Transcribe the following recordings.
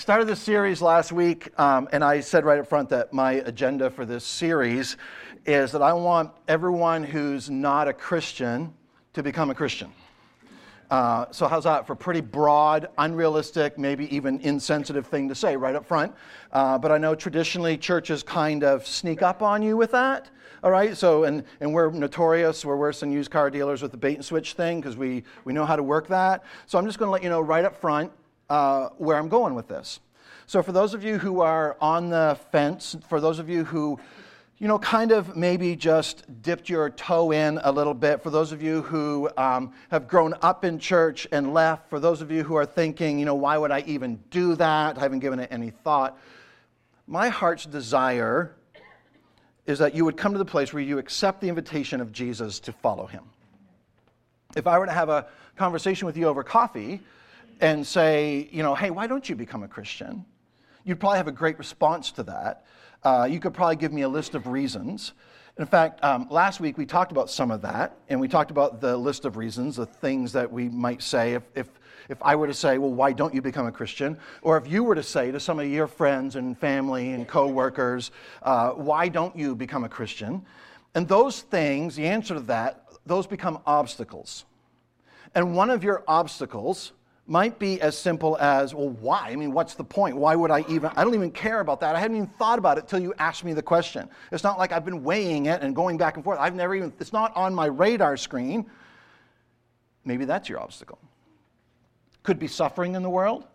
started this series last week, um, and I said right up front that my agenda for this series is that I want everyone who's not a Christian to become a Christian. Uh, so, how's that for a pretty broad, unrealistic, maybe even insensitive thing to say right up front? Uh, but I know traditionally churches kind of sneak up on you with that. All right, so, and, and we're notorious, we're worse than used car dealers with the bait and switch thing because we, we know how to work that. So, I'm just going to let you know right up front uh, where I'm going with this. So, for those of you who are on the fence, for those of you who you know, kind of maybe just dipped your toe in a little bit. For those of you who um, have grown up in church and left, for those of you who are thinking, you know, why would I even do that? I haven't given it any thought. My heart's desire is that you would come to the place where you accept the invitation of Jesus to follow him. If I were to have a conversation with you over coffee and say, you know, hey, why don't you become a Christian? You'd probably have a great response to that. Uh, you could probably give me a list of reasons. In fact, um, last week we talked about some of that, and we talked about the list of reasons, the things that we might say if, if, if I were to say, well, why don't you become a Christian? Or if you were to say to some of your friends and family and coworkers, uh, why don't you become a Christian? And those things, the answer to that, those become obstacles. And one of your obstacles might be as simple as, well, why? I mean, what's the point? Why would I even? I don't even care about that. I hadn't even thought about it till you asked me the question. It's not like I've been weighing it and going back and forth. I've never even, it's not on my radar screen. Maybe that's your obstacle. Could be suffering in the world,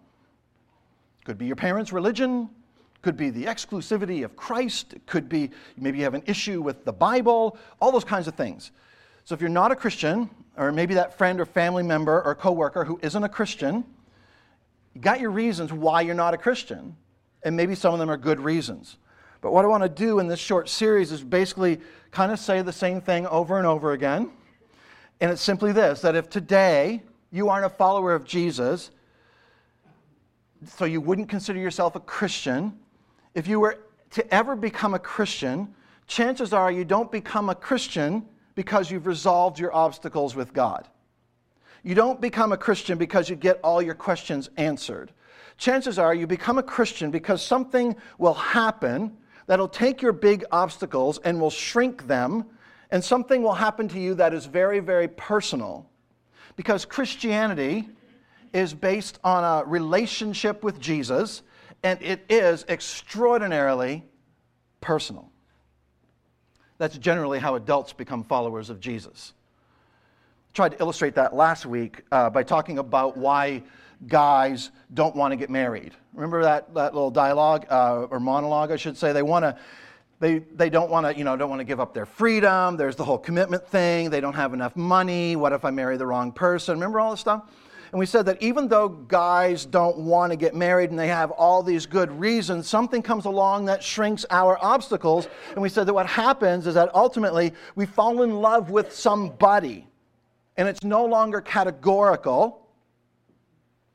could be your parents' religion, could be the exclusivity of Christ, could be maybe you have an issue with the Bible, all those kinds of things. So if you're not a Christian, or maybe that friend or family member or coworker who isn't a Christian, you got your reasons why you're not a Christian, and maybe some of them are good reasons. But what I want to do in this short series is basically kind of say the same thing over and over again. And it's simply this that if today you aren't a follower of Jesus, so you wouldn't consider yourself a Christian, if you were to ever become a Christian, chances are you don't become a Christian because you've resolved your obstacles with God. You don't become a Christian because you get all your questions answered. Chances are you become a Christian because something will happen that'll take your big obstacles and will shrink them, and something will happen to you that is very, very personal. Because Christianity is based on a relationship with Jesus, and it is extraordinarily personal. That's generally how adults become followers of Jesus. I tried to illustrate that last week uh, by talking about why guys don't want to get married. Remember that, that little dialogue uh, or monologue, I should say? They want to. They, they don't want to, you know, don't want to give up their freedom. There's the whole commitment thing. They don't have enough money. What if I marry the wrong person? Remember all this stuff? And we said that even though guys don't want to get married and they have all these good reasons, something comes along that shrinks our obstacles. And we said that what happens is that ultimately we fall in love with somebody. And it's no longer categorical.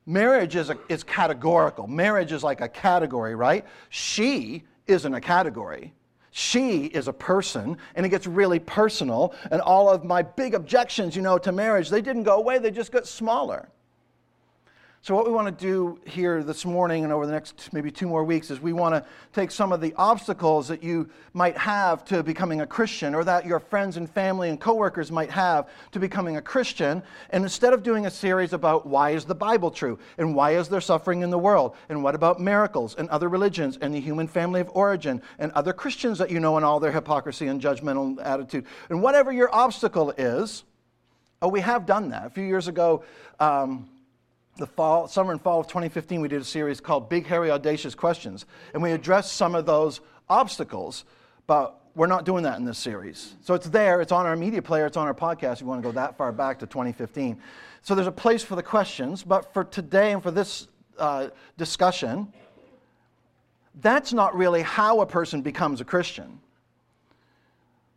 Marriage is, a, is categorical. Marriage is like a category, right? She isn't a category. She is a person, and it gets really personal. And all of my big objections, you know, to marriage, they didn't go away, they just got smaller. So, what we want to do here this morning and over the next maybe two more weeks is we want to take some of the obstacles that you might have to becoming a Christian or that your friends and family and coworkers might have to becoming a Christian. And instead of doing a series about why is the Bible true and why is there suffering in the world and what about miracles and other religions and the human family of origin and other Christians that you know and all their hypocrisy and judgmental attitude and whatever your obstacle is, oh, we have done that. A few years ago, um, the fall, summer and fall of 2015, we did a series called Big, Hairy, Audacious Questions. And we addressed some of those obstacles, but we're not doing that in this series. So it's there, it's on our media player, it's on our podcast if you want to go that far back to 2015. So there's a place for the questions, but for today and for this uh, discussion, that's not really how a person becomes a Christian.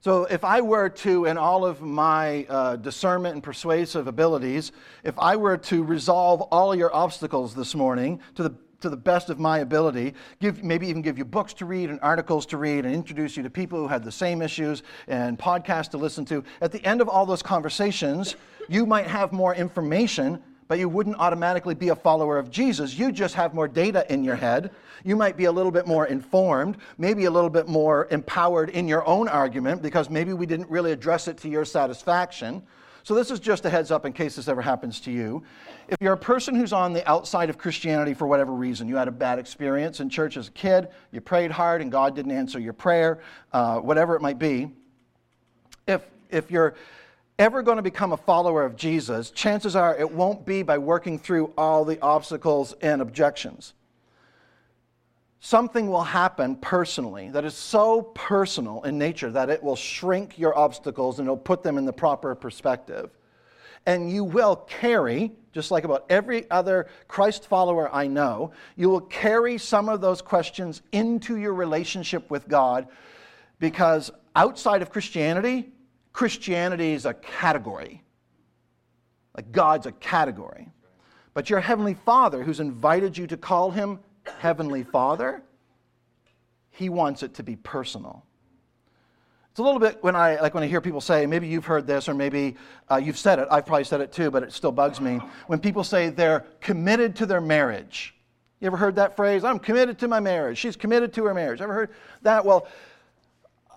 So, if I were to, in all of my uh, discernment and persuasive abilities, if I were to resolve all your obstacles this morning to the to the best of my ability, give, maybe even give you books to read and articles to read and introduce you to people who had the same issues and podcasts to listen to. At the end of all those conversations, you might have more information, but you wouldn't automatically be a follower of Jesus. You just have more data in your head. You might be a little bit more informed, maybe a little bit more empowered in your own argument because maybe we didn't really address it to your satisfaction. So, this is just a heads up in case this ever happens to you. If you're a person who's on the outside of Christianity for whatever reason, you had a bad experience in church as a kid, you prayed hard and God didn't answer your prayer, uh, whatever it might be, if, if you're ever going to become a follower of Jesus, chances are it won't be by working through all the obstacles and objections. Something will happen personally that is so personal in nature that it will shrink your obstacles and it'll put them in the proper perspective. And you will carry, just like about every other Christ follower I know, you will carry some of those questions into your relationship with God because outside of Christianity, Christianity is a category. Like God's a category. But your Heavenly Father, who's invited you to call Him Heavenly Father, He wants it to be personal. It's a little bit when I like when I hear people say, maybe you've heard this, or maybe uh, you've said it. I've probably said it too, but it still bugs me. When people say they're committed to their marriage, you ever heard that phrase? I'm committed to my marriage. She's committed to her marriage. Ever heard that? Well,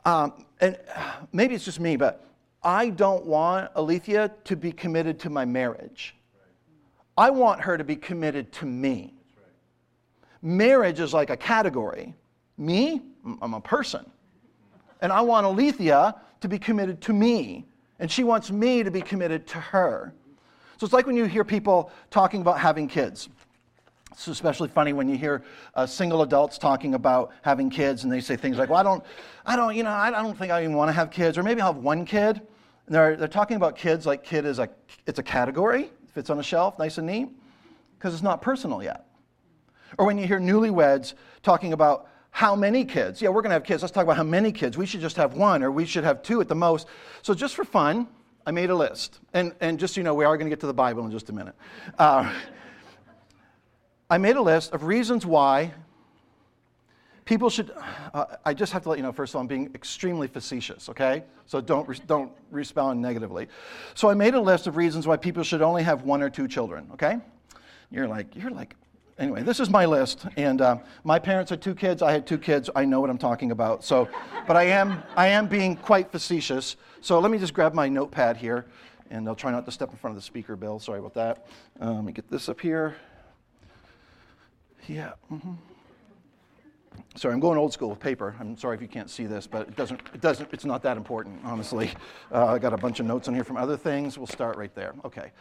um, and maybe it's just me, but I don't want Alethea to be committed to my marriage. I want her to be committed to me. Marriage is like a category. Me, I'm a person. And I want Alethea to be committed to me. And she wants me to be committed to her. So it's like when you hear people talking about having kids. It's especially funny when you hear uh, single adults talking about having kids and they say things like, well, I don't, I don't, you know, I don't think I even want to have kids, or maybe I'll have one kid. And they're, they're talking about kids like kid is a, it's a category, fits on a shelf, nice and neat, because it's not personal yet. Or when you hear newlyweds talking about how many kids, yeah, we're going to have kids, let's talk about how many kids. We should just have one, or we should have two at the most. So just for fun, I made a list. And, and just so you know, we are going to get to the Bible in just a minute. Uh, I made a list of reasons why people should. Uh, I just have to let you know, first of all, I'm being extremely facetious, okay? So don't, don't respond negatively. So I made a list of reasons why people should only have one or two children, okay? You're like, you're like, anyway, this is my list. And uh, my parents had two kids. I had two kids. I know what I'm talking about. So, but I am, I am being quite facetious. So let me just grab my notepad here. And I'll try not to step in front of the speaker, Bill. Sorry about that. Um, let me get this up here. Yeah. Mm-hmm. Sorry, I'm going old school with paper. I'm sorry if you can't see this, but it doesn't. It doesn't. It's not that important, honestly. Uh, I got a bunch of notes on here from other things. We'll start right there. Okay.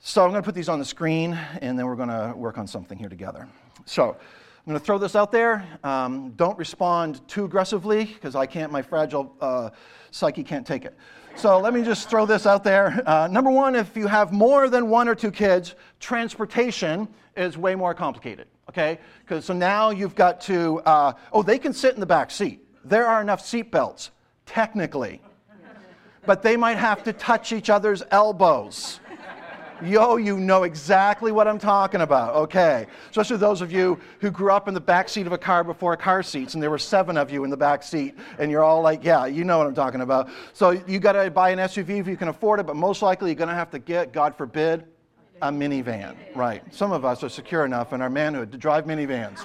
So I'm going to put these on the screen, and then we're going to work on something here together. So I'm going to throw this out there. Um, don't respond too aggressively because I can't. My fragile uh, psyche can't take it. So let me just throw this out there. Uh, number one, if you have more than one or two kids, transportation is way more complicated okay? So now you've got to, uh, oh, they can sit in the back seat. There are enough seat belts, technically. But they might have to touch each other's elbows. Yo, you know exactly what I'm talking about, okay? Especially those of you who grew up in the back seat of a car before car seats, and there were seven of you in the back seat, and you're all like, yeah, you know what I'm talking about. So you got to buy an SUV if you can afford it, but most likely you're going to have to get, God forbid, a minivan, right. Some of us are secure enough in our manhood to drive minivans.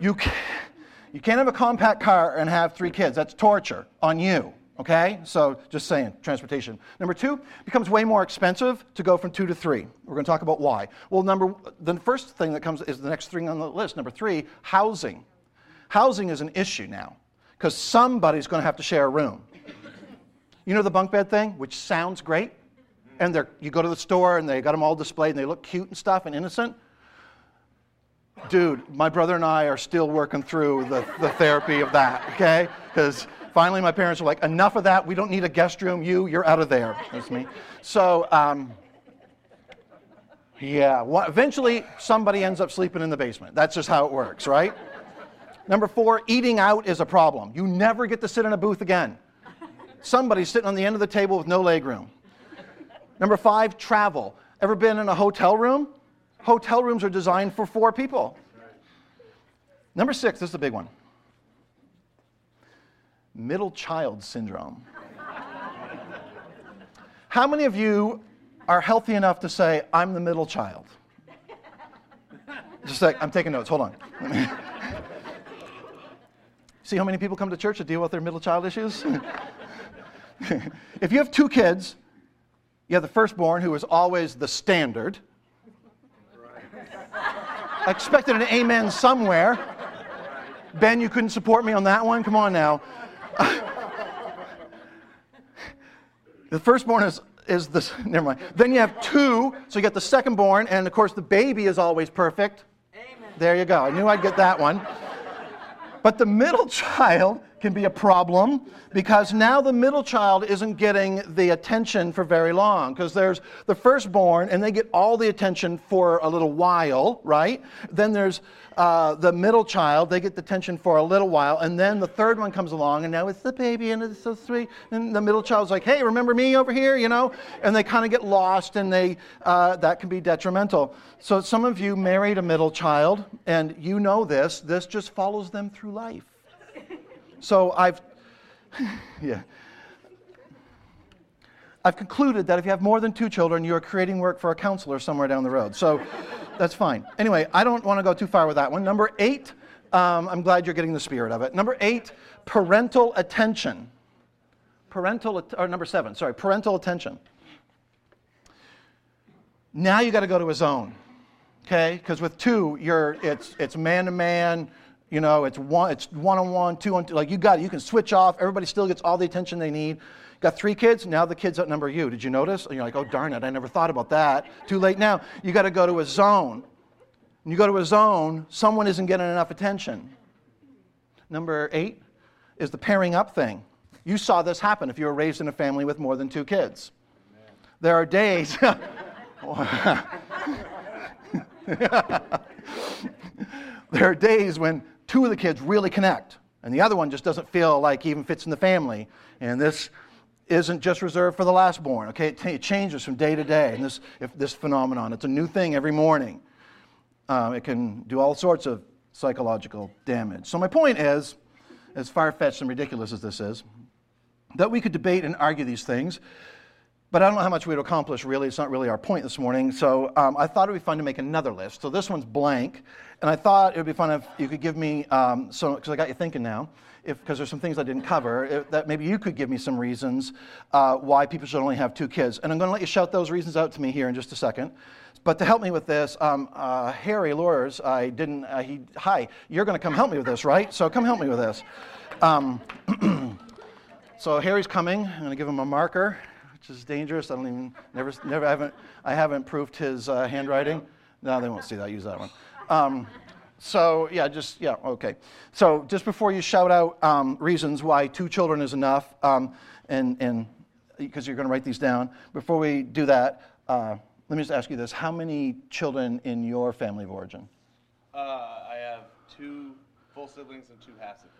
you, you can't have a compact car and have three kids. That's torture on you, okay? So just saying, transportation. Number two, becomes way more expensive to go from two to three. We're going to talk about why. Well, number, the first thing that comes is the next thing on the list. Number three, housing. Housing is an issue now because somebody's going to have to share a room. You know the bunk bed thing, which sounds great? And they're, you go to the store and they got them all displayed and they look cute and stuff and innocent. Dude, my brother and I are still working through the, the therapy of that, okay? Because finally my parents were like, enough of that. We don't need a guest room. You, you're out of there. That's me. So, um, yeah, well, eventually somebody ends up sleeping in the basement. That's just how it works, right? Number four, eating out is a problem. You never get to sit in a booth again. Somebody's sitting on the end of the table with no leg room. Number five, travel. Ever been in a hotel room? Hotel rooms are designed for four people. Number six, this is a big one middle child syndrome. How many of you are healthy enough to say, I'm the middle child? Just like, I'm taking notes, hold on. See how many people come to church to deal with their middle child issues? if you have two kids, you have the firstborn who is always the standard. I expected an amen somewhere. Ben, you couldn't support me on that one? Come on now. the firstborn is, is the, never mind. Then you have two, so you get the secondborn, and of course the baby is always perfect. Amen. There you go. I knew I'd get that one. But the middle child can be a problem because now the middle child isn't getting the attention for very long because there's the firstborn and they get all the attention for a little while, right? Then there's uh, the middle child, they get the attention for a little while, and then the third one comes along and now it's the baby and it's so sweet. And the middle child's like, hey, remember me over here, you know? And they kind of get lost and they, uh, that can be detrimental. So some of you married a middle child and you know this, this just follows them through life. So I've, yeah. I've concluded that if you have more than two children, you are creating work for a counselor somewhere down the road. So that's fine. Anyway, I don't want to go too far with that one. Number eight, um, I'm glad you're getting the spirit of it. Number eight, parental attention. Parental, or number seven, sorry, parental attention. Now you got to go to a zone, okay? Because with two, you're it's it's man to man you know, it's one, it's one on one, two on two. Like you got it. You can switch off. Everybody still gets all the attention they need. Got three kids. Now the kids outnumber you. Did you notice? And you're like, oh darn it, I never thought about that. Too late now. You got to go to a zone. When you go to a zone, someone isn't getting enough attention. Number eight is the pairing up thing. You saw this happen if you were raised in a family with more than two kids. There are days. there are days when two of the kids really connect, and the other one just doesn't feel like even fits in the family. And this isn't just reserved for the last born. Okay, it, t- it changes from day to day. And this, if this phenomenon, it's a new thing every morning. Um, it can do all sorts of psychological damage. So my point is, as far-fetched and ridiculous as this is, that we could debate and argue these things, but I don't know how much we'd accomplish, really. It's not really our point this morning. So um, I thought it would be fun to make another list. So this one's blank. And I thought it would be fun if you could give me, um, because I got you thinking now, because there's some things I didn't cover, that maybe you could give me some reasons uh, why people should only have two kids. And I'm going to let you shout those reasons out to me here in just a second. But to help me with this, um, uh, Harry Lures, I didn't, uh, he, hi, you're going to come help me with this, right? So come help me with this. Um, so Harry's coming. I'm going to give him a marker which is dangerous. I don't even, never, never, I haven't, I haven't proved his uh, handwriting. No, they won't see that. Use that one. Um, so yeah, just yeah, okay. So just before you shout out um, reasons why two children is enough, um, and and because you're going to write these down. Before we do that, uh, let me just ask you this: How many children in your family of origin? Uh, I have two full siblings and two half siblings.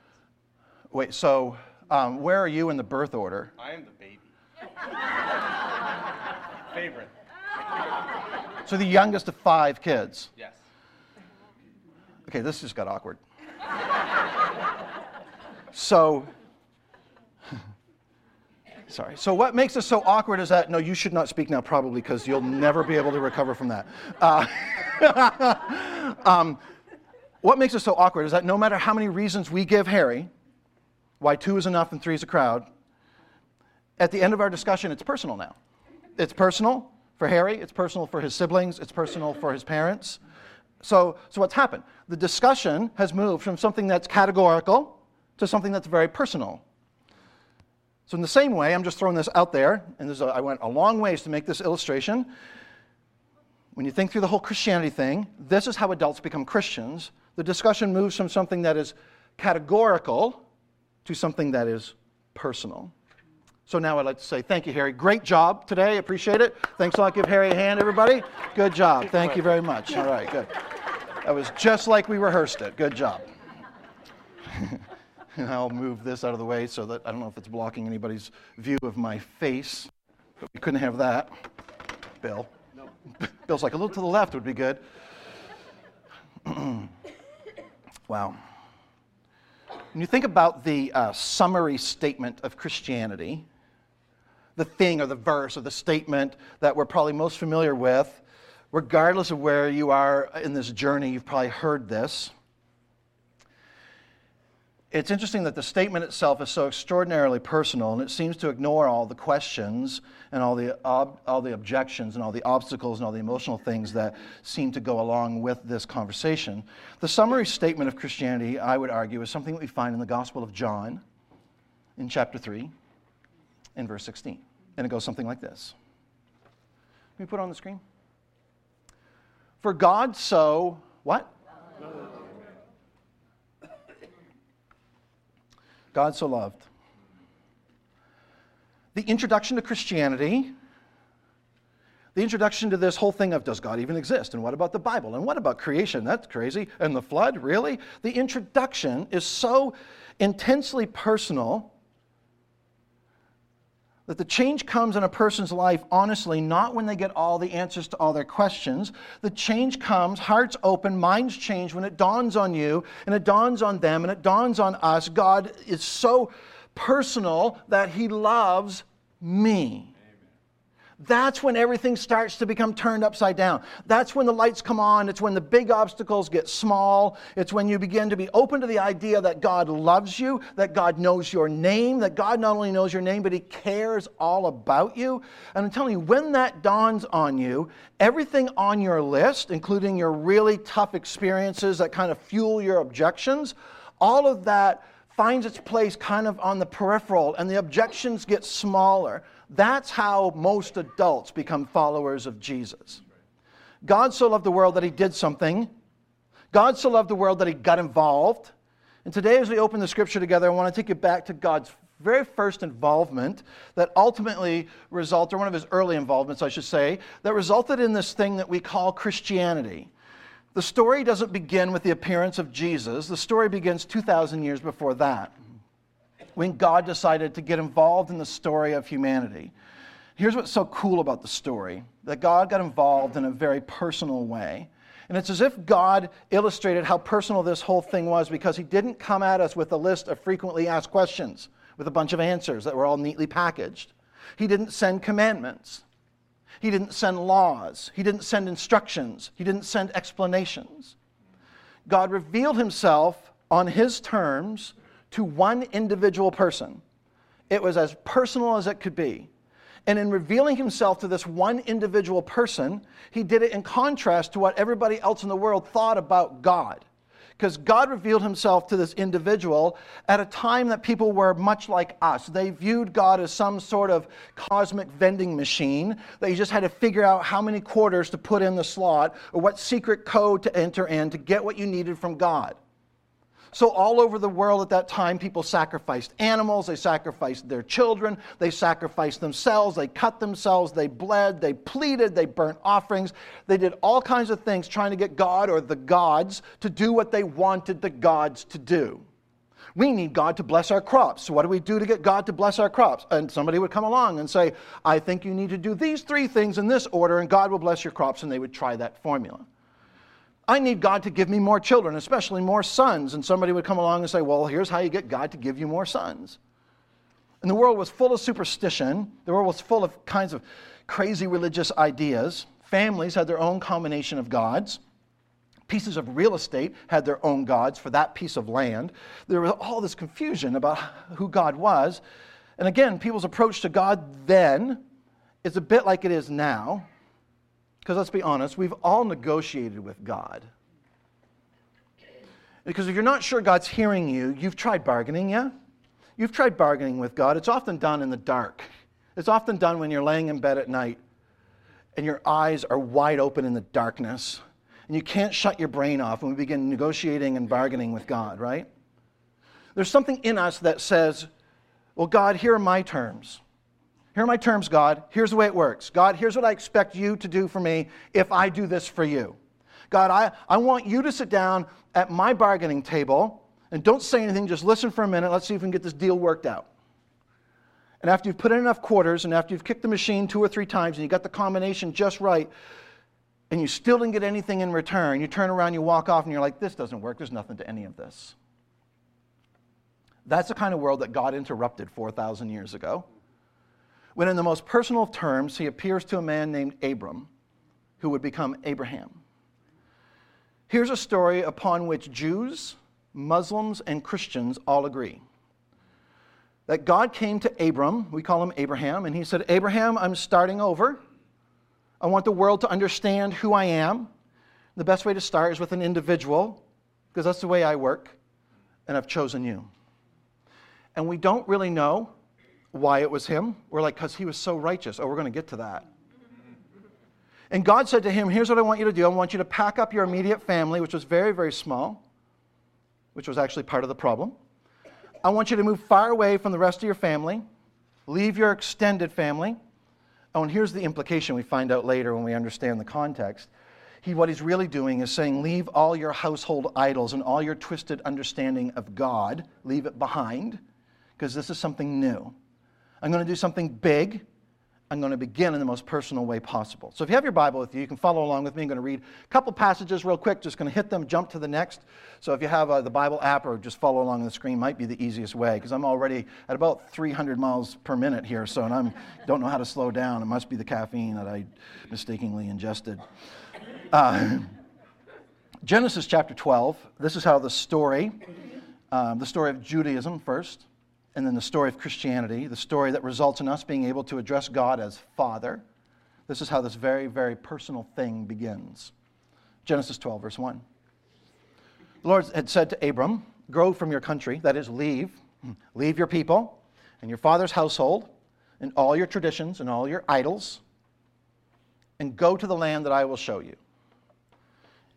Wait, so um, where are you in the birth order? I am the baby. Favorite. So the youngest of five kids. Yes. Okay, this just got awkward. so, sorry. So, what makes this so awkward is that, no, you should not speak now, probably, because you'll never be able to recover from that. Uh, um, what makes it so awkward is that no matter how many reasons we give Harry, why two is enough and three is a crowd, at the end of our discussion, it's personal now. It's personal for Harry, it's personal for his siblings, it's personal for his parents. So, so what's happened? The discussion has moved from something that's categorical to something that's very personal. So, in the same way, I'm just throwing this out there, and a, I went a long ways to make this illustration. When you think through the whole Christianity thing, this is how adults become Christians. The discussion moves from something that is categorical to something that is personal. So now I'd like to say thank you, Harry. Great job today. Appreciate it. Thanks a lot. Give Harry a hand, everybody. Good job. Thank you very much. All right, good. That was just like we rehearsed it. Good job. and I'll move this out of the way so that I don't know if it's blocking anybody's view of my face, but we couldn't have that. Bill. No. Bill's like a little to the left would be good. wow. When you think about the uh, summary statement of Christianity, the thing or the verse or the statement that we're probably most familiar with. Regardless of where you are in this journey, you've probably heard this. It's interesting that the statement itself is so extraordinarily personal, and it seems to ignore all the questions and all the, ob- all the objections and all the obstacles and all the emotional things that seem to go along with this conversation. The summary statement of Christianity, I would argue, is something that we find in the Gospel of John in chapter 3 in verse 16. And it goes something like this. Can we put it on the screen? For God so, what? God so loved. The introduction to Christianity, the introduction to this whole thing of does God even exist? And what about the Bible? And what about creation? That's crazy. And the flood? Really? The introduction is so intensely personal that the change comes in a person's life, honestly, not when they get all the answers to all their questions. The change comes, hearts open, minds change, when it dawns on you, and it dawns on them, and it dawns on us. God is so personal that He loves me. That's when everything starts to become turned upside down. That's when the lights come on. It's when the big obstacles get small. It's when you begin to be open to the idea that God loves you, that God knows your name, that God not only knows your name, but He cares all about you. And I'm telling you, when that dawns on you, everything on your list, including your really tough experiences that kind of fuel your objections, all of that finds its place kind of on the peripheral, and the objections get smaller. That's how most adults become followers of Jesus. God so loved the world that he did something. God so loved the world that he got involved. And today, as we open the scripture together, I want to take you back to God's very first involvement that ultimately resulted, or one of his early involvements, I should say, that resulted in this thing that we call Christianity. The story doesn't begin with the appearance of Jesus, the story begins 2,000 years before that when God decided to get involved in the story of humanity. Here's what's so cool about the story that God got involved in a very personal way. And it's as if God illustrated how personal this whole thing was because he didn't come at us with a list of frequently asked questions with a bunch of answers that were all neatly packaged. He didn't send commandments. He didn't send laws. He didn't send instructions. He didn't send explanations. God revealed himself on his terms to one individual person. It was as personal as it could be. And in revealing himself to this one individual person, he did it in contrast to what everybody else in the world thought about God. Because God revealed himself to this individual at a time that people were much like us. They viewed God as some sort of cosmic vending machine that you just had to figure out how many quarters to put in the slot or what secret code to enter in to get what you needed from God. So, all over the world at that time, people sacrificed animals, they sacrificed their children, they sacrificed themselves, they cut themselves, they bled, they pleaded, they burnt offerings. They did all kinds of things trying to get God or the gods to do what they wanted the gods to do. We need God to bless our crops. So, what do we do to get God to bless our crops? And somebody would come along and say, I think you need to do these three things in this order, and God will bless your crops, and they would try that formula. I need God to give me more children, especially more sons. And somebody would come along and say, Well, here's how you get God to give you more sons. And the world was full of superstition, the world was full of kinds of crazy religious ideas. Families had their own combination of gods. Pieces of real estate had their own gods for that piece of land. There was all this confusion about who God was. And again, people's approach to God then is a bit like it is now. Because let's be honest, we've all negotiated with God. Because if you're not sure God's hearing you, you've tried bargaining, yeah? You've tried bargaining with God. It's often done in the dark. It's often done when you're laying in bed at night and your eyes are wide open in the darkness and you can't shut your brain off and we begin negotiating and bargaining with God, right? There's something in us that says, well, God, here are my terms. Here are my terms, God. Here's the way it works. God, here's what I expect you to do for me if I do this for you. God, I, I want you to sit down at my bargaining table and don't say anything, just listen for a minute. Let's see if we can get this deal worked out. And after you've put in enough quarters and after you've kicked the machine two or three times and you got the combination just right, and you still didn't get anything in return, you turn around, you walk off, and you're like, this doesn't work. There's nothing to any of this. That's the kind of world that God interrupted 4,000 years ago when, in the most personal terms, he appears to a man named Abram, who would become Abraham. Here's a story upon which Jews, Muslims, and Christians all agree that God came to Abram, we call him Abraham, and he said, Abraham, I'm starting over. I want the world to understand who I am. The best way to start is with an individual, because that's the way I work, and I've chosen you. And we don't really know why it was him. We're like, because he was so righteous. Oh, we're going to get to that. And God said to him, Here's what I want you to do. I want you to pack up your immediate family, which was very, very small, which was actually part of the problem. I want you to move far away from the rest of your family, leave your extended family. Oh, and here's the implication we find out later when we understand the context. He, what he's really doing is saying, Leave all your household idols and all your twisted understanding of God, leave it behind, because this is something new. I'm going to do something big. I'm going to begin in the most personal way possible. So if you have your Bible with you, you can follow along with me. I'm going to read a couple passages real quick, just going to hit them, jump to the next. So if you have uh, the Bible app or just follow along on the screen, might be the easiest way because I'm already at about 300 miles per minute here, so and I don't know how to slow down. It must be the caffeine that I mistakenly ingested. Uh, Genesis chapter 12. This is how the story, uh, the story of Judaism first, and then the story of Christianity, the story that results in us being able to address God as Father. This is how this very, very personal thing begins. Genesis 12, verse 1. The Lord had said to Abram, Go from your country, that is, leave, leave your people and your father's household and all your traditions and all your idols, and go to the land that I will show you.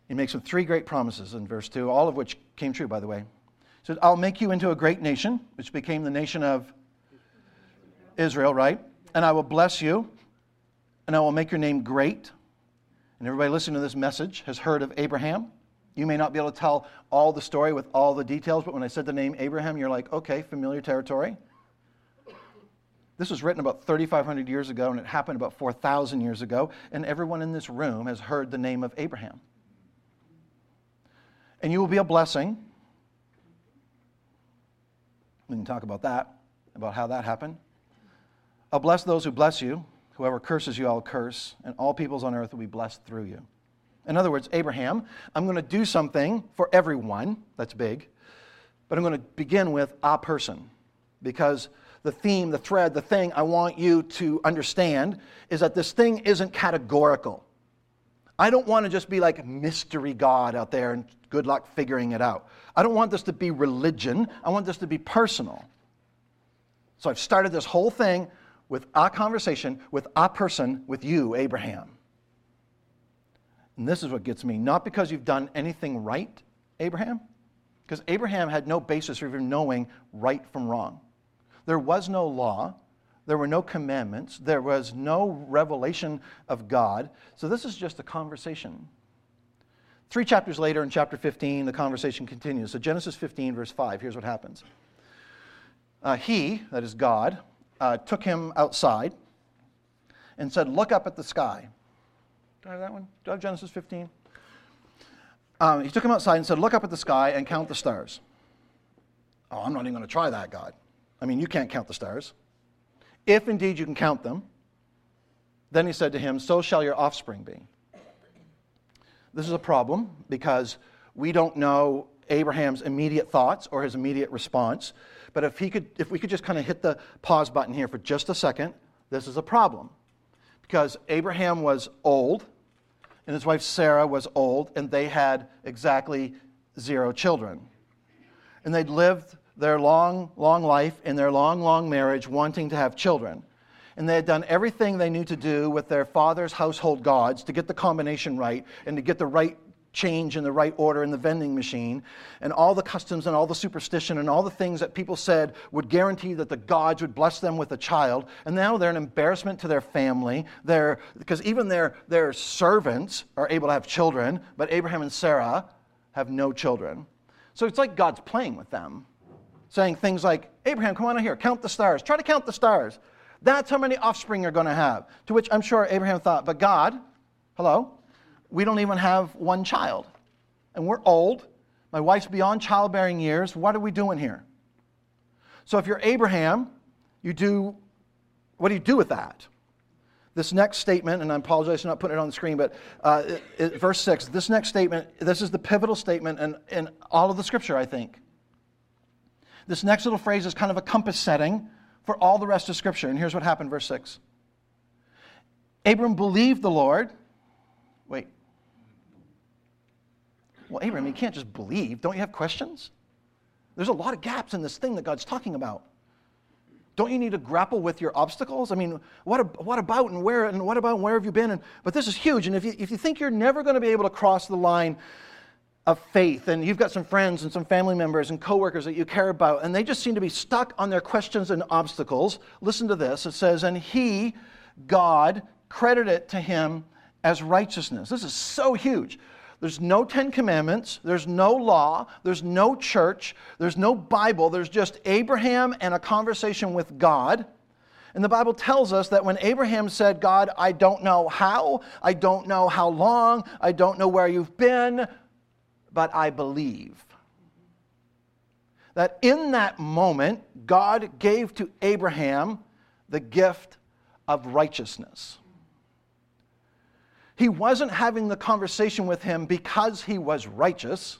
He makes some three great promises in verse 2, all of which came true, by the way said, I'll make you into a great nation, which became the nation of Israel, right? And I will bless you, and I will make your name great. And everybody listening to this message has heard of Abraham. You may not be able to tell all the story with all the details, but when I said the name Abraham, you're like, okay, familiar territory. This was written about 3,500 years ago, and it happened about 4,000 years ago, and everyone in this room has heard the name of Abraham. And you will be a blessing we can talk about that, about how that happened. I'll bless those who bless you. Whoever curses you, I'll curse, and all peoples on earth will be blessed through you. In other words, Abraham, I'm going to do something for everyone. That's big. But I'm going to begin with a person because the theme, the thread, the thing I want you to understand is that this thing isn't categorical. I don't want to just be like mystery God out there and good luck figuring it out. I don't want this to be religion. I want this to be personal. So I've started this whole thing with a conversation with a person, with you, Abraham. And this is what gets me. Not because you've done anything right, Abraham, because Abraham had no basis for even knowing right from wrong. There was no law, there were no commandments, there was no revelation of God. So this is just a conversation. Three chapters later, in chapter 15, the conversation continues. So, Genesis 15, verse 5, here's what happens. Uh, he, that is God, uh, took him outside and said, Look up at the sky. Do I have that one? Do I have Genesis 15? Um, he took him outside and said, Look up at the sky and count the stars. Oh, I'm not even going to try that, God. I mean, you can't count the stars. If indeed you can count them, then he said to him, So shall your offspring be. This is a problem because we don't know Abraham's immediate thoughts or his immediate response. But if, he could, if we could just kind of hit the pause button here for just a second, this is a problem. Because Abraham was old, and his wife Sarah was old, and they had exactly zero children. And they'd lived their long, long life in their long, long marriage wanting to have children and they had done everything they knew to do with their father's household gods to get the combination right and to get the right change in the right order in the vending machine, and all the customs and all the superstition and all the things that people said would guarantee that the gods would bless them with a child. And now they're an embarrassment to their family. They're, because even their, their servants are able to have children, but Abraham and Sarah have no children. So it's like God's playing with them, saying things like, Abraham, come on in here, count the stars. Try to count the stars. That's how many offspring you're going to have. To which I'm sure Abraham thought, but God, hello, we don't even have one child. And we're old. My wife's beyond childbearing years. What are we doing here? So if you're Abraham, you do What do you do with that? This next statement, and I apologize for not putting it on the screen, but uh, it, it, verse 6, this next statement, this is the pivotal statement in, in all of the scripture, I think. This next little phrase is kind of a compass setting for all the rest of scripture. And here's what happened, verse 6. Abram believed the Lord. Wait. Well, Abram, you can't just believe. Don't you have questions? There's a lot of gaps in this thing that God's talking about. Don't you need to grapple with your obstacles? I mean, what, what about and where and what about and where have you been? And, but this is huge. And if you, if you think you're never going to be able to cross the line of faith, and you've got some friends and some family members and coworkers that you care about, and they just seem to be stuck on their questions and obstacles, listen to this. It says, And he, God, credited it to him as righteousness. This is so huge. There's no Ten Commandments, there's no law, there's no church, there's no Bible, there's just Abraham and a conversation with God. And the Bible tells us that when Abraham said, God, I don't know how, I don't know how long, I don't know where you've been, but I believe. That in that moment, God gave to Abraham the gift of righteousness. He wasn't having the conversation with him because he was righteous.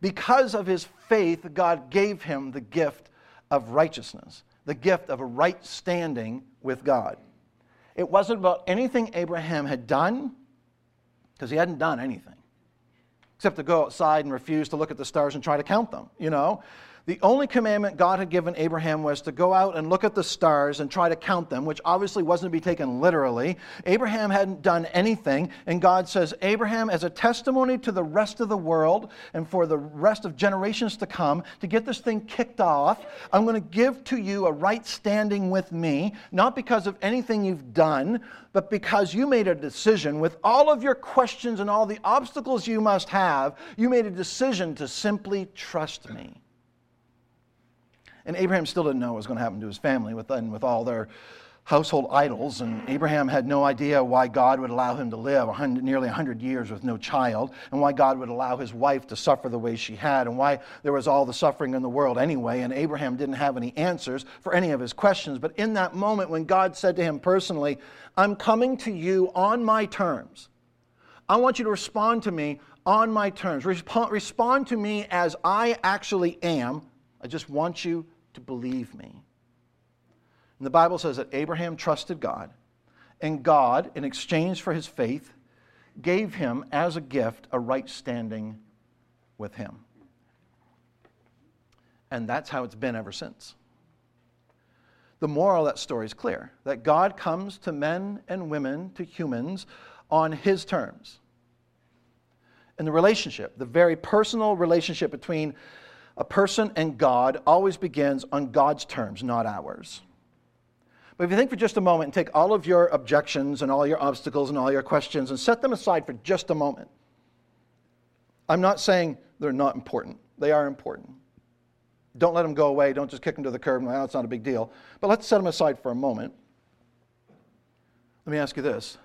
Because of his faith, God gave him the gift of righteousness, the gift of a right standing with God. It wasn't about anything Abraham had done, because he hadn't done anything, except to go outside and refuse to look at the stars and try to count them, you know? The only commandment God had given Abraham was to go out and look at the stars and try to count them, which obviously wasn't to be taken literally. Abraham hadn't done anything, and God says, Abraham, as a testimony to the rest of the world and for the rest of generations to come, to get this thing kicked off, I'm going to give to you a right standing with me, not because of anything you've done, but because you made a decision with all of your questions and all the obstacles you must have, you made a decision to simply trust me. And Abraham still didn't know what was going to happen to his family with, and with all their household idols. And Abraham had no idea why God would allow him to live 100, nearly 100 years with no child, and why God would allow his wife to suffer the way she had, and why there was all the suffering in the world anyway. And Abraham didn't have any answers for any of his questions. But in that moment, when God said to him personally, I'm coming to you on my terms, I want you to respond to me on my terms. Respond, respond to me as I actually am. I just want you to believe me. And the Bible says that Abraham trusted God, and God, in exchange for his faith, gave him as a gift a right standing with him. And that's how it's been ever since. The moral of that story is clear that God comes to men and women, to humans, on his terms. And the relationship, the very personal relationship between a person and God always begins on God's terms, not ours. But if you think for just a moment and take all of your objections and all your obstacles and all your questions and set them aside for just a moment, I'm not saying they're not important. They are important. Don't let them go away. Don't just kick them to the curb. Well, it's not a big deal. But let's set them aside for a moment. Let me ask you this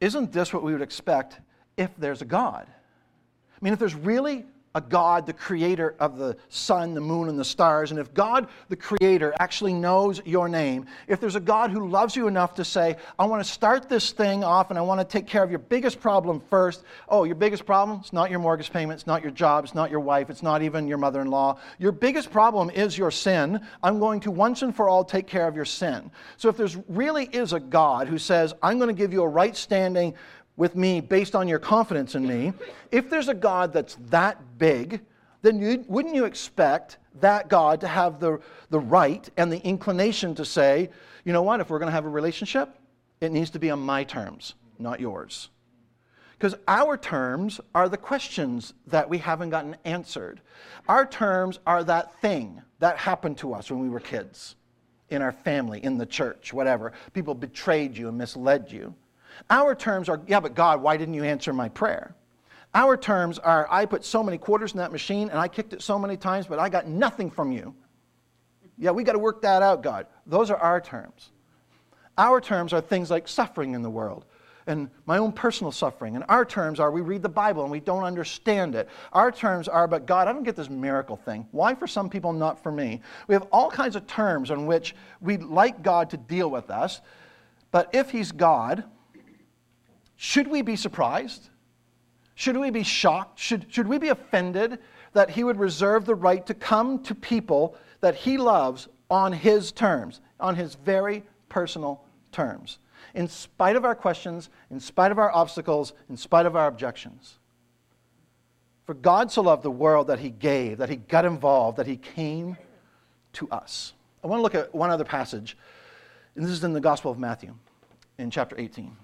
Isn't this what we would expect if there's a God? I mean, if there's really a God, the creator of the sun, the moon, and the stars, and if God, the creator, actually knows your name, if there's a God who loves you enough to say, I want to start this thing off and I want to take care of your biggest problem first. Oh, your biggest problem? It's not your mortgage payment, it's not your job, it's not your wife, it's not even your mother in law. Your biggest problem is your sin. I'm going to once and for all take care of your sin. So if there's really is a God who says, I'm going to give you a right standing with me based on your confidence in me, if there's a God that's that big, then you, wouldn't you expect that God to have the, the right and the inclination to say, you know what, if we're going to have a relationship, it needs to be on my terms, not yours. Because our terms are the questions that we haven't gotten answered. Our terms are that thing that happened to us when we were kids, in our family, in the church, whatever. People betrayed you and misled you. Our terms are, yeah, but God, why didn't you answer my prayer? Our terms are, I put so many quarters in that machine and I kicked it so many times, but I got nothing from you. Yeah, we got to work that out, God. Those are our terms. Our terms are things like suffering in the world and my own personal suffering. And our terms are we read the Bible and we don't understand it. Our terms are, but God, I don't get this miracle thing. Why for some people, not for me? We have all kinds of terms on which we'd like God to deal with us. But if He's God, should we be surprised? Should we be shocked? Should, should we be offended that He would reserve the right to come to people that He loves on His terms, on His very personal terms? in spite of our questions, in spite of our obstacles, in spite of our objections. For God so loved the world that he gave, that he got involved, that he came to us. I want to look at one other passage, and this is in the Gospel of Matthew, in chapter 18.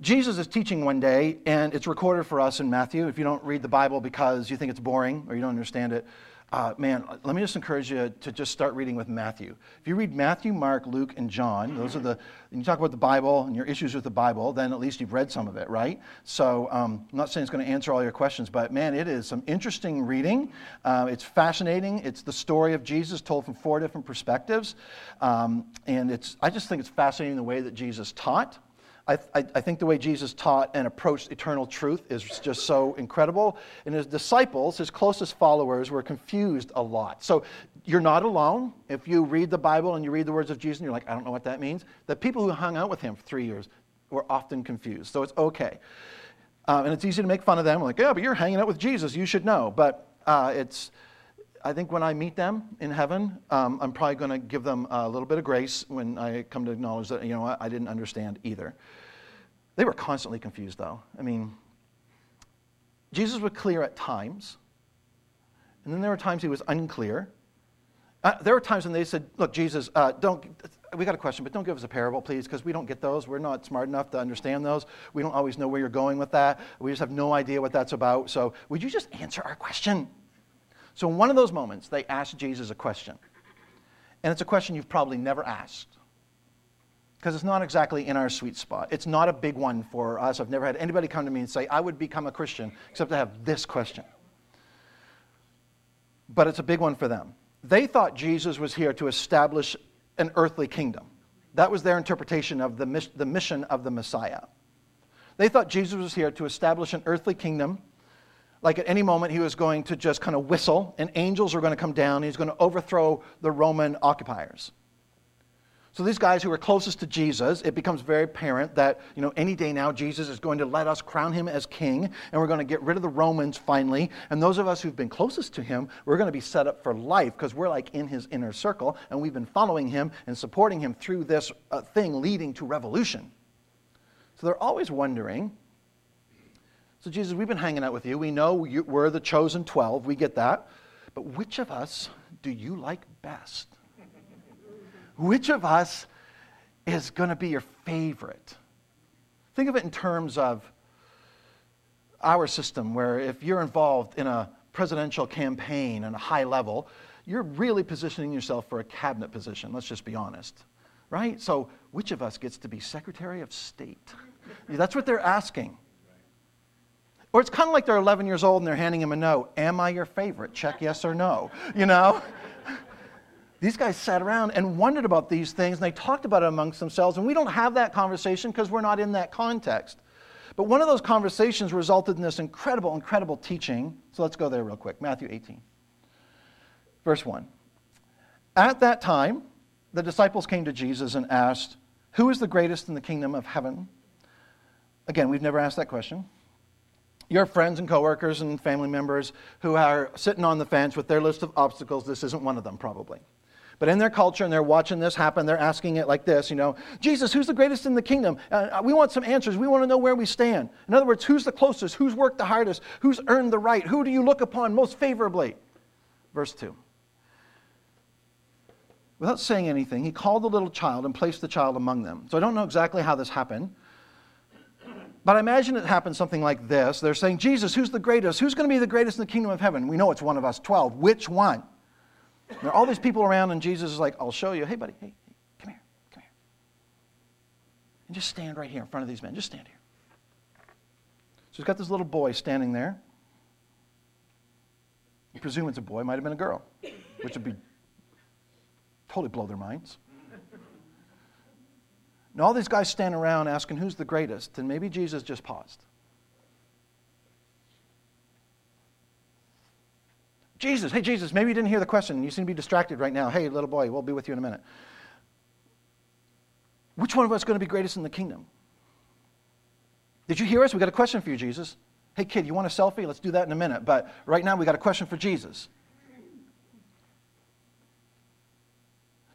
Jesus is teaching one day, and it's recorded for us in Matthew. If you don't read the Bible because you think it's boring or you don't understand it, uh, man, let me just encourage you to just start reading with Matthew. If you read Matthew, Mark, Luke, and John, those are the, and you talk about the Bible and your issues with the Bible, then at least you've read some of it, right? So um, I'm not saying it's going to answer all your questions, but man, it is some interesting reading. Uh, it's fascinating. It's the story of Jesus told from four different perspectives. Um, and it's, I just think it's fascinating the way that Jesus taught. I, I, I, think the way Jesus taught and approached eternal truth is just so incredible. And his disciples, his closest followers, were confused a lot. So you're not alone. If you read the Bible and you read the words of Jesus and you're like, I don't know what that means, the people who hung out with him for three years were often confused. So it's okay. Um, and it's easy to make fun of them. Like, yeah, but you're hanging out with Jesus. You should know. But uh, it's. I think when I meet them in heaven, um, I'm probably going to give them a little bit of grace when I come to acknowledge that, you know, I, I didn't understand either. They were constantly confused, though. I mean, Jesus was clear at times, and then there were times he was unclear. Uh, there were times when they said, Look, Jesus, uh, don't, we got a question, but don't give us a parable, please, because we don't get those. We're not smart enough to understand those. We don't always know where you're going with that. We just have no idea what that's about. So would you just answer our question? So, in one of those moments, they asked Jesus a question. And it's a question you've probably never asked because it's not exactly in our sweet spot. It's not a big one for us. I've never had anybody come to me and say, I would become a Christian, except to have this question. But it's a big one for them. They thought Jesus was here to establish an earthly kingdom. That was their interpretation of the, the mission of the Messiah. They thought Jesus was here to establish an earthly kingdom like at any moment he was going to just kind of whistle and angels are going to come down he's going to overthrow the Roman occupiers. So these guys who are closest to Jesus, it becomes very apparent that, you know, any day now Jesus is going to let us crown him as king and we're going to get rid of the Romans finally. And those of us who've been closest to him, we're going to be set up for life because we're like in his inner circle and we've been following him and supporting him through this uh, thing leading to revolution. So they're always wondering, so, Jesus, we've been hanging out with you. We know you, we're the chosen 12. We get that. But which of us do you like best? which of us is going to be your favorite? Think of it in terms of our system, where if you're involved in a presidential campaign on a high level, you're really positioning yourself for a cabinet position. Let's just be honest. Right? So, which of us gets to be Secretary of State? That's what they're asking. Or it's kind of like they're 11 years old and they're handing him a note. Am I your favorite? Check yes or no. You know? these guys sat around and wondered about these things and they talked about it amongst themselves. And we don't have that conversation because we're not in that context. But one of those conversations resulted in this incredible, incredible teaching. So let's go there real quick. Matthew 18, verse 1. At that time, the disciples came to Jesus and asked, Who is the greatest in the kingdom of heaven? Again, we've never asked that question your friends and coworkers and family members who are sitting on the fence with their list of obstacles, this isn't one of them, probably. But in their culture, and they're watching this happen, they're asking it like this, you know, Jesus, who's the greatest in the kingdom? Uh, we want some answers. We want to know where we stand. In other words, who's the closest? Who's worked the hardest? Who's earned the right? Who do you look upon most favorably? Verse 2. Without saying anything, he called the little child and placed the child among them. So I don't know exactly how this happened. But I imagine it happened something like this. They're saying, Jesus, who's the greatest? Who's going to be the greatest in the kingdom of heaven? We know it's one of us 12. Which one? There are all these people around, and Jesus is like, I'll show you. Hey, buddy, hey, hey, come here, come here. And just stand right here in front of these men. Just stand here. So he's got this little boy standing there. I presume it's a boy, might have been a girl, which would be totally blow their minds. And all these guys stand around asking who's the greatest, and maybe Jesus just paused. Jesus, hey, Jesus, maybe you didn't hear the question. You seem to be distracted right now. Hey, little boy, we'll be with you in a minute. Which one of us is going to be greatest in the kingdom? Did you hear us? We got a question for you, Jesus. Hey, kid, you want a selfie? Let's do that in a minute. But right now, we got a question for Jesus.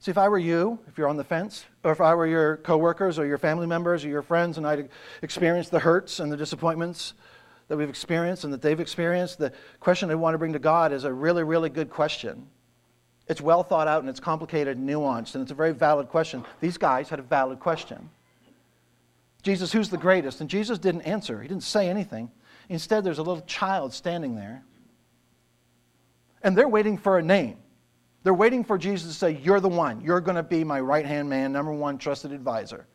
See, if I were you, if you're on the fence, or if I were your coworkers or your family members or your friends, and I'd experienced the hurts and the disappointments that we've experienced and that they've experienced, the question I want to bring to God is a really, really good question. It's well thought out and it's complicated and nuanced, and it's a very valid question. These guys had a valid question. Jesus, who's the greatest? And Jesus didn't answer, he didn't say anything. Instead, there's a little child standing there, and they're waiting for a name. They're waiting for Jesus to say, You're the one. You're going to be my right hand man, number one trusted advisor.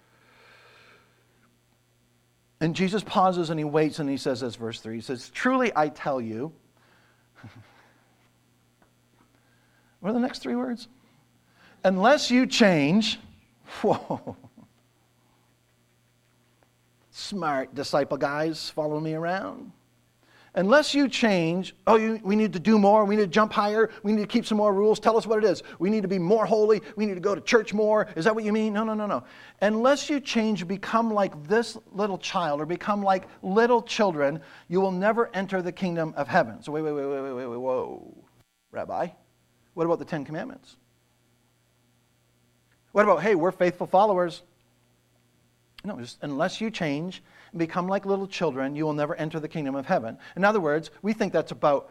And Jesus pauses and he waits and he says this, verse 3. He says, Truly I tell you. what are the next three words? Unless you change, whoa. Smart disciple guys follow me around. Unless you change, oh, you, we need to do more, we need to jump higher, we need to keep some more rules, tell us what it is. We need to be more holy, we need to go to church more. Is that what you mean? No, no, no, no. Unless you change, become like this little child or become like little children, you will never enter the kingdom of heaven. So, wait, wait, wait, wait, wait, wait, wait, whoa. Rabbi, what about the Ten Commandments? What about, hey, we're faithful followers? No, just unless you change and become like little children, you will never enter the kingdom of heaven. In other words, we think that's about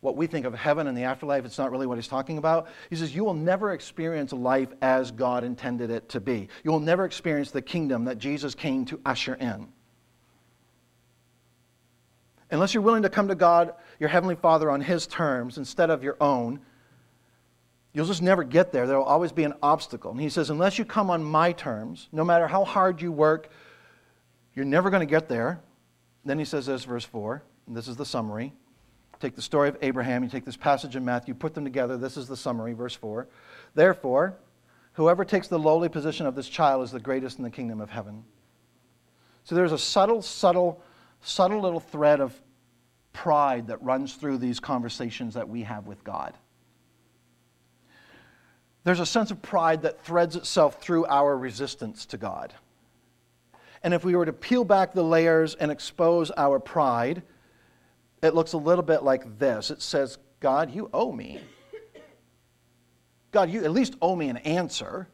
what we think of heaven and the afterlife. It's not really what he's talking about. He says, You will never experience life as God intended it to be. You will never experience the kingdom that Jesus came to usher in. Unless you're willing to come to God, your Heavenly Father, on His terms instead of your own, You'll just never get there. There will always be an obstacle. And he says, unless you come on my terms, no matter how hard you work, you're never going to get there. Then he says this, verse 4, and this is the summary. Take the story of Abraham, you take this passage in Matthew, put them together. This is the summary, verse 4. Therefore, whoever takes the lowly position of this child is the greatest in the kingdom of heaven. So there's a subtle, subtle, subtle little thread of pride that runs through these conversations that we have with God there's a sense of pride that threads itself through our resistance to God. And if we were to peel back the layers and expose our pride, it looks a little bit like this it says, God, you owe me. God, you at least owe me an answer.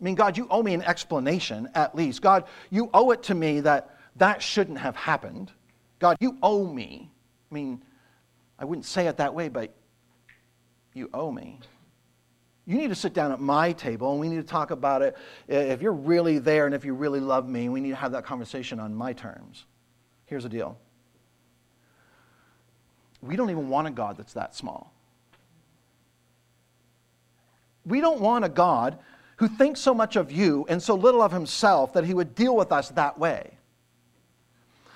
I mean, God, you owe me an explanation at least. God, you owe it to me that that shouldn't have happened. God, you owe me. I mean, I wouldn't say it that way, but you owe me. You need to sit down at my table and we need to talk about it. If you're really there and if you really love me, we need to have that conversation on my terms. Here's the deal we don't even want a God that's that small. We don't want a God who thinks so much of you and so little of himself that he would deal with us that way.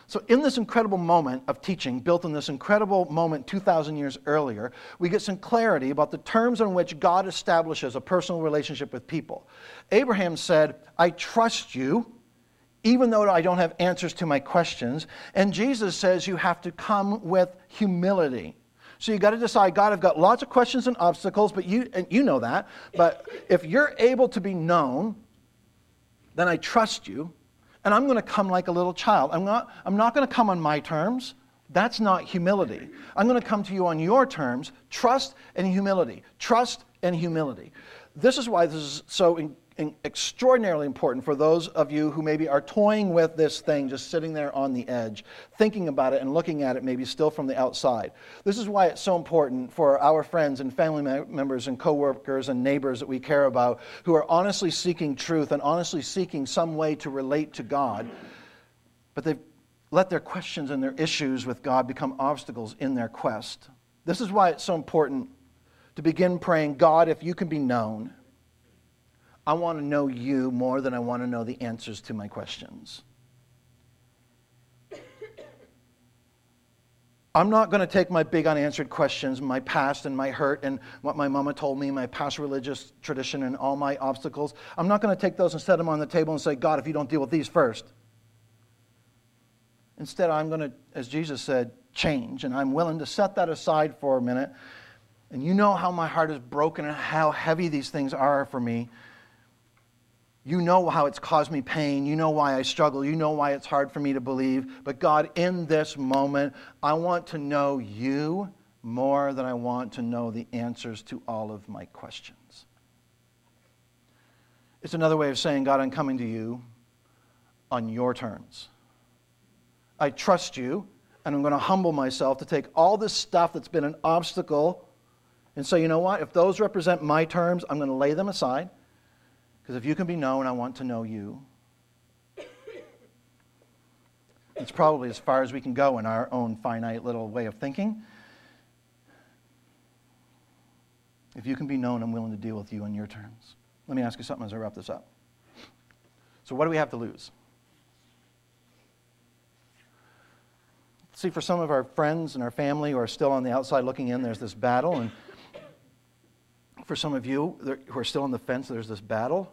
So, in this incredible moment of teaching, built in this incredible moment 2,000 years earlier, we get some clarity about the terms on which God establishes a personal relationship with people. Abraham said, I trust you, even though I don't have answers to my questions. And Jesus says you have to come with humility. So you got to decide, God, I've got lots of questions and obstacles, but you and you know that. But if you're able to be known, then I trust you and I'm going to come like a little child. I'm not, I'm not going to come on my terms. That's not humility. I'm going to come to you on your terms, trust and humility. Trust and humility. This is why this is so extraordinarily important for those of you who maybe are toying with this thing, just sitting there on the edge, thinking about it and looking at it maybe still from the outside. This is why it's so important for our friends and family members and coworkers and neighbors that we care about who are honestly seeking truth and honestly seeking some way to relate to God, but they've let their questions and their issues with God become obstacles in their quest. This is why it's so important to begin praying, God, if you can be known. I want to know you more than I want to know the answers to my questions. I'm not going to take my big unanswered questions, my past and my hurt and what my mama told me, my past religious tradition and all my obstacles. I'm not going to take those and set them on the table and say, God, if you don't deal with these first. Instead, I'm going to, as Jesus said, change. And I'm willing to set that aside for a minute. And you know how my heart is broken and how heavy these things are for me. You know how it's caused me pain. You know why I struggle. You know why it's hard for me to believe. But God, in this moment, I want to know you more than I want to know the answers to all of my questions. It's another way of saying, God, I'm coming to you on your terms. I trust you, and I'm going to humble myself to take all this stuff that's been an obstacle and say, you know what? If those represent my terms, I'm going to lay them aside. Because if you can be known, I want to know you. It's probably as far as we can go in our own finite little way of thinking. If you can be known, I'm willing to deal with you on your terms. Let me ask you something as I wrap this up. So, what do we have to lose? See, for some of our friends and our family who are still on the outside looking in, there's this battle. And for some of you who are still on the fence, there's this battle.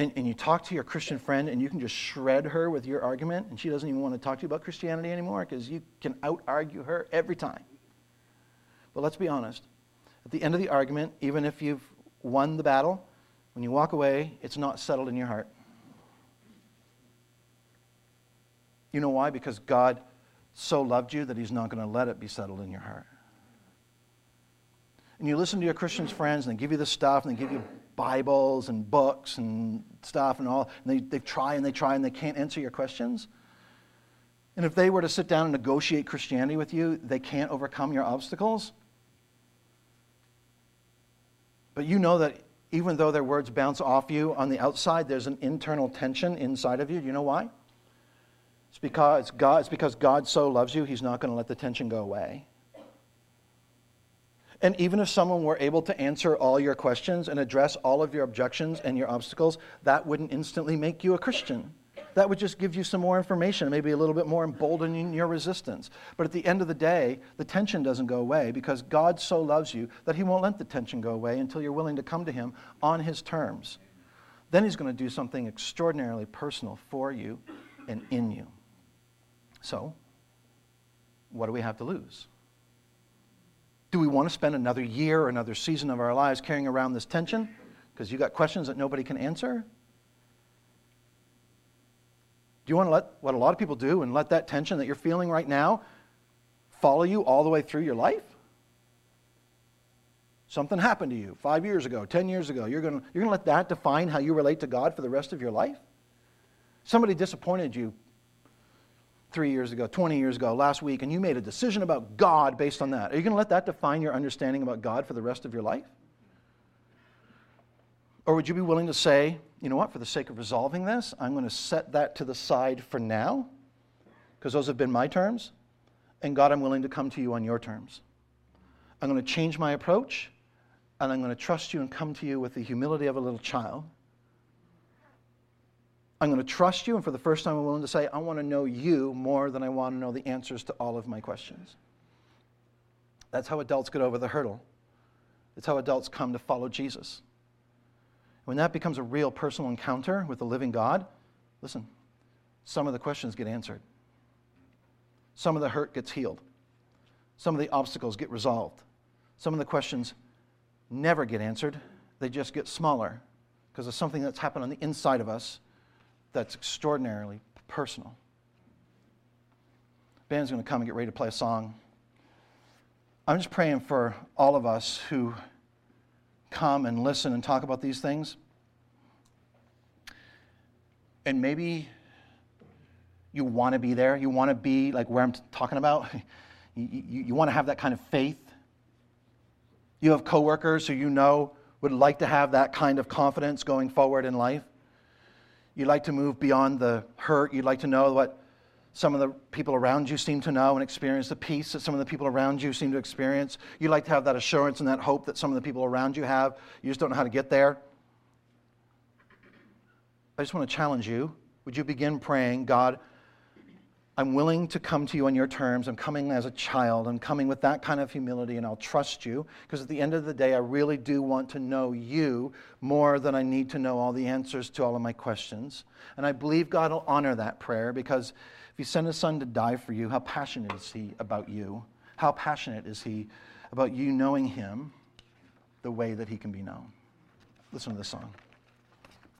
And, and you talk to your Christian friend and you can just shred her with your argument, and she doesn't even want to talk to you about Christianity anymore because you can out argue her every time. But let's be honest. At the end of the argument, even if you've won the battle, when you walk away, it's not settled in your heart. You know why? Because God so loved you that He's not going to let it be settled in your heart. And you listen to your Christian friends, and they give you the stuff, and they give you Bibles and books and stuff and all, and they, they try and they try and they can't answer your questions. And if they were to sit down and negotiate Christianity with you, they can't overcome your obstacles. But you know that even though their words bounce off you on the outside, there's an internal tension inside of you. Do you know why? It's because God, it's because God so loves you, He's not going to let the tension go away. And even if someone were able to answer all your questions and address all of your objections and your obstacles, that wouldn't instantly make you a Christian. That would just give you some more information, maybe a little bit more emboldening your resistance. But at the end of the day, the tension doesn't go away because God so loves you that He won't let the tension go away until you're willing to come to Him on His terms. Then He's going to do something extraordinarily personal for you and in you. So, what do we have to lose? Do we want to spend another year or another season of our lives carrying around this tension because you got questions that nobody can answer? Do you want to let what a lot of people do and let that tension that you're feeling right now follow you all the way through your life? Something happened to you five years ago, 10 years ago. You're going you're to let that define how you relate to God for the rest of your life? Somebody disappointed you three years ago, 20 years ago, last week, and you made a decision about God based on that, are you going to let that define your understanding about God for the rest of your life? Or would you be willing to say, you know what, for the sake of resolving this, I'm going to set that to the side for now, because those have been my terms, and God, I'm willing to come to you on your terms. I'm going to change my approach, and I'm going to trust you and come to you with the humility of a little child I'm going to trust you, and for the first time, I'm willing to say, I want to know you more than I want to know the answers to all of my questions. That's how adults get over the hurdle. It's how adults come to follow Jesus. When that becomes a real personal encounter with the living God, listen, some of the questions get answered. Some of the hurt gets healed. Some of the obstacles get resolved. Some of the questions never get answered, they just get smaller because of something that's happened on the inside of us that's extraordinarily personal. Band's going to come and get ready to play a song. I'm just praying for all of us who come and listen and talk about these things. And maybe you want to be there. You want to be like where I'm talking about. You, you, you want to have that kind of faith. You have coworkers who you know would like to have that kind of confidence going forward in life. You'd like to move beyond the hurt. You'd like to know what some of the people around you seem to know and experience the peace that some of the people around you seem to experience. You'd like to have that assurance and that hope that some of the people around you have. You just don't know how to get there. I just want to challenge you. Would you begin praying, God, I'm willing to come to you on your terms. I'm coming as a child. I'm coming with that kind of humility, and I'll trust you because at the end of the day, I really do want to know you more than I need to know all the answers to all of my questions. And I believe God will honor that prayer because if He sent His Son to die for you, how passionate is He about you? How passionate is He about you knowing Him the way that He can be known? Listen to this song.